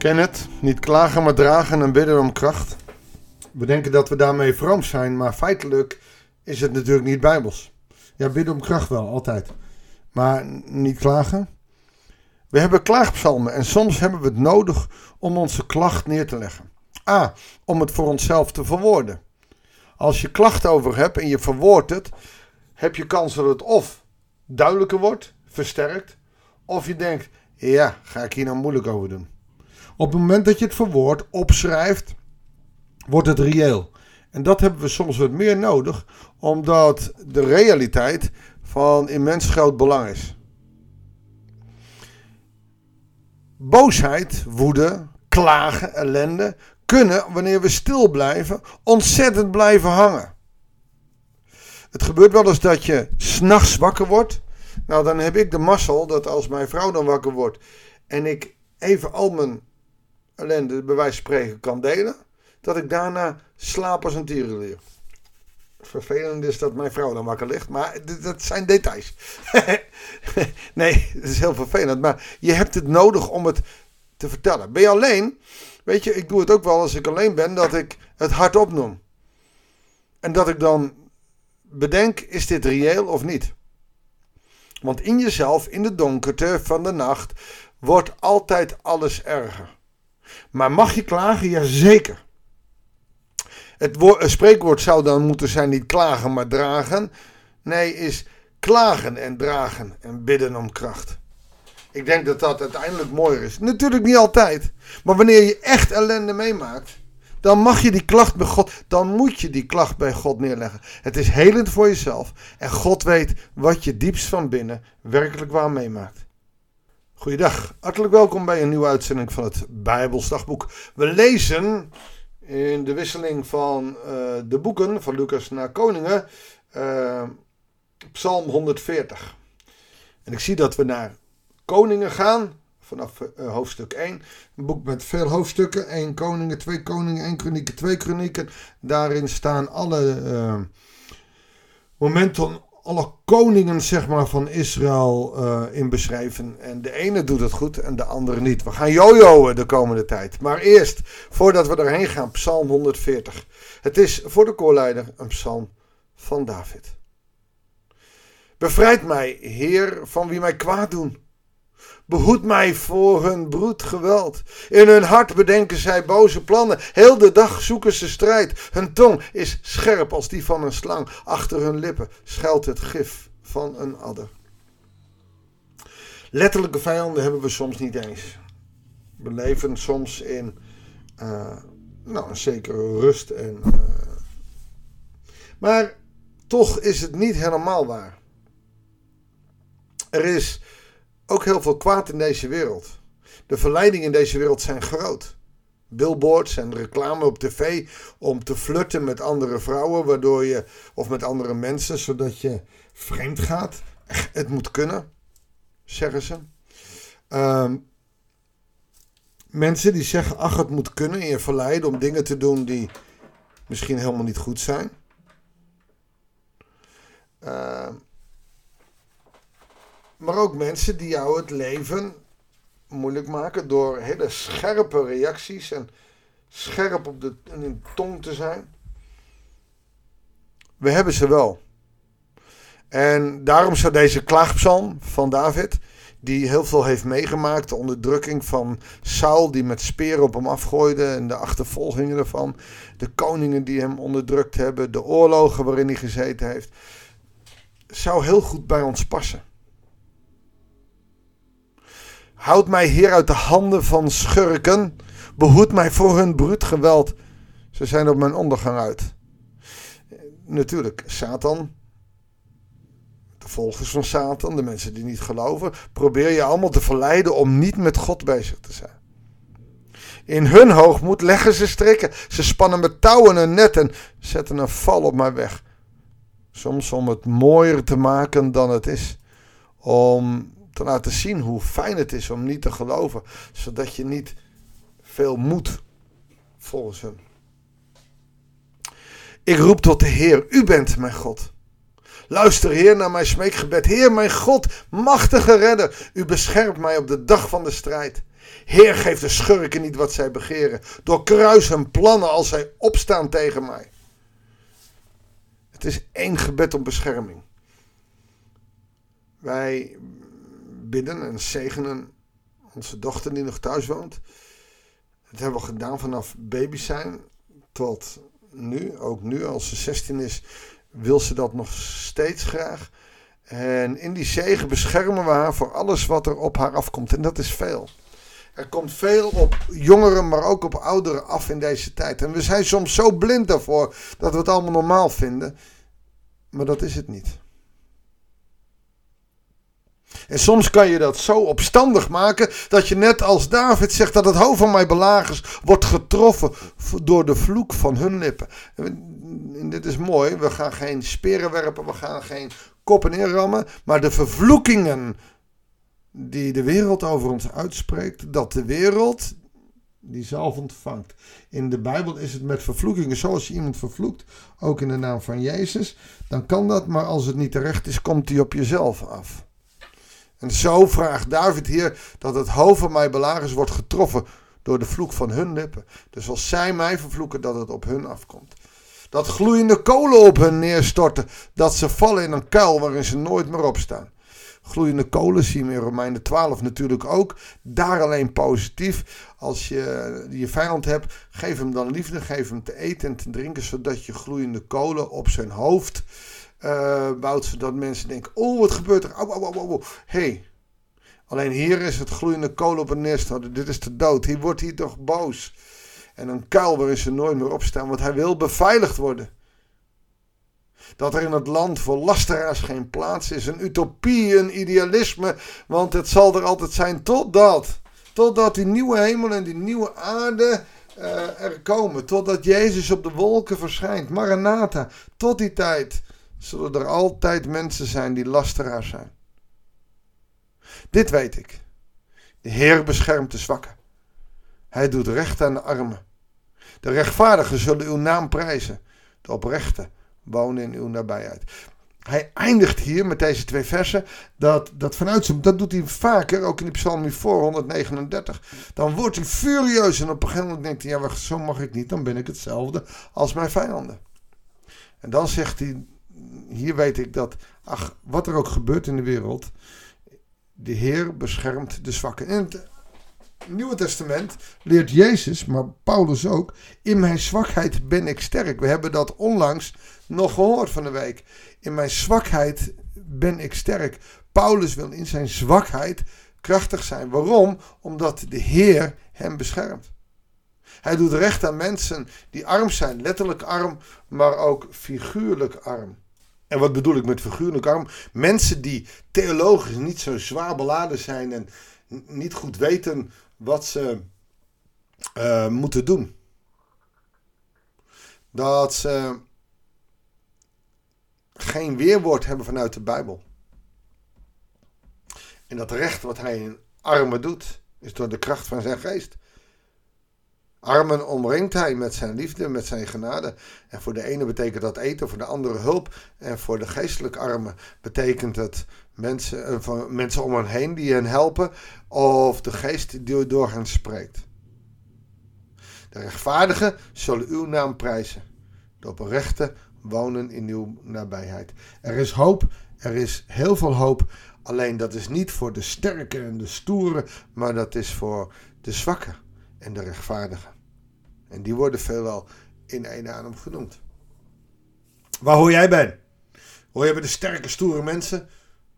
Ken het? Niet klagen, maar dragen en bidden om kracht. We denken dat we daarmee vroom zijn, maar feitelijk is het natuurlijk niet bijbels. Ja, bidden om kracht wel, altijd. Maar niet klagen. We hebben klaagpsalmen en soms hebben we het nodig om onze klacht neer te leggen. A. Om het voor onszelf te verwoorden. Als je klacht over hebt en je verwoordt het, heb je kans dat het of duidelijker wordt, versterkt, of je denkt, ja, ga ik hier nou moeilijk over doen. Op het moment dat je het verwoordt, opschrijft, wordt het reëel. En dat hebben we soms wat meer nodig, omdat de realiteit van immens groot belang is. Boosheid, woede, klagen, ellende kunnen, wanneer we stil blijven, ontzettend blijven hangen. Het gebeurt wel eens dat je s'nachts wakker wordt. Nou, dan heb ik de mazzel dat als mijn vrouw dan wakker wordt en ik even al mijn ellende, bij wijze van spreken, kan delen, dat ik daarna slaap als een tierenleer. Vervelend is dat mijn vrouw dan wakker ligt, maar dat zijn details. nee, het is heel vervelend, maar je hebt het nodig om het te vertellen. Ben je alleen, weet je, ik doe het ook wel als ik alleen ben, dat ik het hardop noem. En dat ik dan bedenk, is dit reëel of niet? Want in jezelf, in de donkerte van de nacht, wordt altijd alles erger. Maar mag je klagen? Jazeker. Het, het spreekwoord zou dan moeten zijn niet klagen, maar dragen. Nee, is klagen en dragen en bidden om kracht. Ik denk dat dat uiteindelijk mooier is. Natuurlijk niet altijd. Maar wanneer je echt ellende meemaakt, dan mag je die klacht bij God, dan moet je die klacht bij God neerleggen. Het is helend voor jezelf en God weet wat je diepst van binnen werkelijk waar meemaakt. Goeiedag, hartelijk welkom bij een nieuwe uitzending van het Bijbelsdagboek. We lezen in de wisseling van uh, de boeken van Lucas naar Koningen, uh, Psalm 140. En ik zie dat we naar Koningen gaan, vanaf uh, hoofdstuk 1. Een boek met veel hoofdstukken, 1 Koningen, 2 Koningen, 1 Kronieken, 2 Kronieken. Daarin staan alle momenten alle koningen zeg maar, van Israël uh, in beschrijven. En de ene doet het goed en de andere niet. We gaan jojoen de komende tijd. Maar eerst, voordat we erheen gaan, Psalm 140. Het is voor de koorleider een psalm van David. Bevrijd mij, Heer, van wie mij kwaad doen. Behoed mij voor hun broed geweld. In hun hart bedenken zij boze plannen. Heel de dag zoeken ze strijd. Hun tong is scherp als die van een slang. Achter hun lippen schuilt het gif van een adder. Letterlijke vijanden hebben we soms niet eens. We leven soms in uh, nou, een zekere rust. En, uh, maar toch is het niet helemaal waar. Er is ook heel veel kwaad in deze wereld. De verleidingen in deze wereld zijn groot. Billboards en reclame op tv om te flirten met andere vrouwen, waardoor je, of met andere mensen, zodat je vreemd gaat. Het moet kunnen, zeggen ze. Uh, mensen die zeggen, ach, het moet kunnen, en je verleiden om dingen te doen die misschien helemaal niet goed zijn. Uh, maar ook mensen die jou het leven moeilijk maken door hele scherpe reacties en scherp op de, in de tong te zijn. We hebben ze wel. En daarom zou deze klaagpsalm van David, die heel veel heeft meegemaakt, de onderdrukking van Saul, die met speren op hem afgooide en de achtervolgingen ervan, de koningen die hem onderdrukt hebben, de oorlogen waarin hij gezeten heeft, zou heel goed bij ons passen. Houd mij, Heer, uit de handen van schurken. Behoed mij voor hun bruut geweld. Ze zijn op mijn ondergang uit. Natuurlijk, Satan. De volgers van Satan, de mensen die niet geloven, probeer je allemaal te verleiden om niet met God bezig te zijn. In hun hoogmoed leggen ze strikken. Ze spannen met touwen een net en zetten een val op mijn weg. Soms om het mooier te maken dan het is. Om te laten zien hoe fijn het is om niet te geloven, zodat je niet veel moet volgens hem. Ik roep tot de Heer, u bent mijn God. Luister, Heer, naar mijn smeekgebed. Heer, mijn God, machtige redder, u beschermt mij op de dag van de strijd. Heer, geef de schurken niet wat zij begeren. Doorkruis hun plannen als zij opstaan tegen mij. Het is één gebed om bescherming. Wij bidden en zegenen onze dochter die nog thuis woont. Dat hebben we gedaan vanaf baby zijn tot nu. Ook nu, als ze 16 is, wil ze dat nog steeds graag. En in die zegen beschermen we haar voor alles wat er op haar afkomt. En dat is veel. Er komt veel op jongeren, maar ook op ouderen af in deze tijd. En we zijn soms zo blind daarvoor dat we het allemaal normaal vinden. Maar dat is het niet. En soms kan je dat zo opstandig maken dat je net als David zegt dat het hoofd van mijn belagers wordt getroffen door de vloek van hun lippen. En dit is mooi, we gaan geen speren werpen, we gaan geen koppen inrammen, maar de vervloekingen die de wereld over ons uitspreekt, dat de wereld die zelf ontvangt. In de Bijbel is het met vervloekingen, zoals je iemand vervloekt, ook in de naam van Jezus, dan kan dat, maar als het niet terecht is, komt die op jezelf af. En zo vraagt David hier dat het hoofd van mijn belagers wordt getroffen door de vloek van hun lippen. Dus als zij mij vervloeken, dat het op hun afkomt. Dat gloeiende kolen op hun neerstorten, dat ze vallen in een kuil waarin ze nooit meer opstaan. Gloeiende kolen zien we in Romeinen 12 natuurlijk ook. Daar alleen positief. Als je je vijand hebt, geef hem dan liefde, geef hem te eten en te drinken, zodat je gloeiende kolen op zijn hoofd uh, bouwt. Zodat mensen denken, oh wat gebeurt er? Au, au. Hey. Alleen hier is het gloeiende kolen op een neerstorten. Dit is de dood. Hier wordt hij toch boos. En een kuil waarin ze nooit meer opstaan, want hij wil beveiligd worden. Dat er in het land voor lasteraars geen plaats is. Een utopie, een idealisme. Want het zal er altijd zijn totdat. Totdat die nieuwe hemel en die nieuwe aarde uh, er komen. Totdat Jezus op de wolken verschijnt. Maranatha. Tot die tijd zullen er altijd mensen zijn die lasteraars zijn. Dit weet ik. De Heer beschermt de zwakken. Hij doet recht aan de armen. De rechtvaardigen zullen uw naam prijzen. De oprechte wonen in uw nabijheid. Hij eindigt hier met deze twee versen. Dat, dat vanuit zijn, dat doet hij vaker, ook in de Psalm 439. Dan wordt hij furieus en op een gegeven moment denkt hij: ja, zo mag ik niet, dan ben ik hetzelfde als mijn vijanden. En dan zegt hij: hier weet ik dat, ach, wat er ook gebeurt in de wereld, de Heer beschermt de zwakken. In het Nieuwe Testament leert Jezus, maar Paulus ook, in mijn zwakheid ben ik sterk. We hebben dat onlangs nog gehoord van de week. In mijn zwakheid ben ik sterk. Paulus wil in zijn zwakheid krachtig zijn. Waarom? Omdat de Heer hem beschermt. Hij doet recht aan mensen die arm zijn, letterlijk arm, maar ook figuurlijk arm. En wat bedoel ik met figuurlijk arm? Mensen die theologisch niet zo zwaar beladen zijn en niet goed weten wat ze uh, moeten doen. Dat ze geen weerwoord hebben vanuit de Bijbel. En dat recht wat hij in armen doet, is door de kracht van zijn geest. Armen omringt hij met zijn liefde, met zijn genade. En voor de ene betekent dat eten, voor de andere hulp. En voor de geestelijk armen betekent het mensen, uh, mensen om hen heen die hen helpen. Of de geest die door hen spreekt. De rechtvaardigen zullen uw naam prijzen. De oprechte wonen in uw nabijheid. Er is hoop, er is heel veel hoop. Alleen dat is niet voor de sterke en de stoere, maar dat is voor de zwakke en de rechtvaardigen. En die worden veelal in één adem genoemd. Waar hoor jij bij? Hoor je bij de sterke, stoere mensen?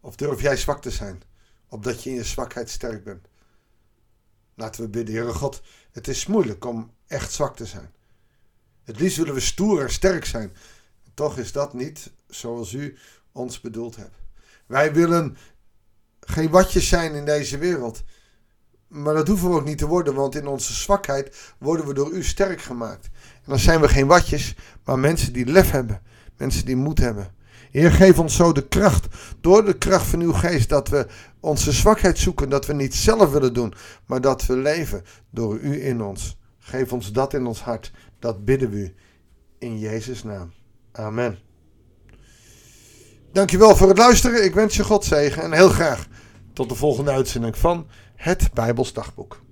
Of durf jij zwak te zijn? Opdat je in je zwakheid sterk bent. Laten we bidden, Heere God. Het is moeilijk om echt zwak te zijn. Het liefst willen we stoer en sterk zijn. Toch is dat niet zoals u ons bedoeld hebt. Wij willen geen watjes zijn in deze wereld. Maar dat hoeven we ook niet te worden, want in onze zwakheid worden we door u sterk gemaakt. En dan zijn we geen watjes, maar mensen die lef hebben, mensen die moed hebben. Heer, geef ons zo de kracht, door de kracht van uw geest, dat we onze zwakheid zoeken, dat we niet zelf willen doen, maar dat we leven door u in ons. Geef ons dat in ons hart, dat bidden we u in Jezus' naam. Amen. Dankjewel voor het luisteren. Ik wens je God zegen en heel graag tot de volgende uitzending van het Bijbels Dagboek.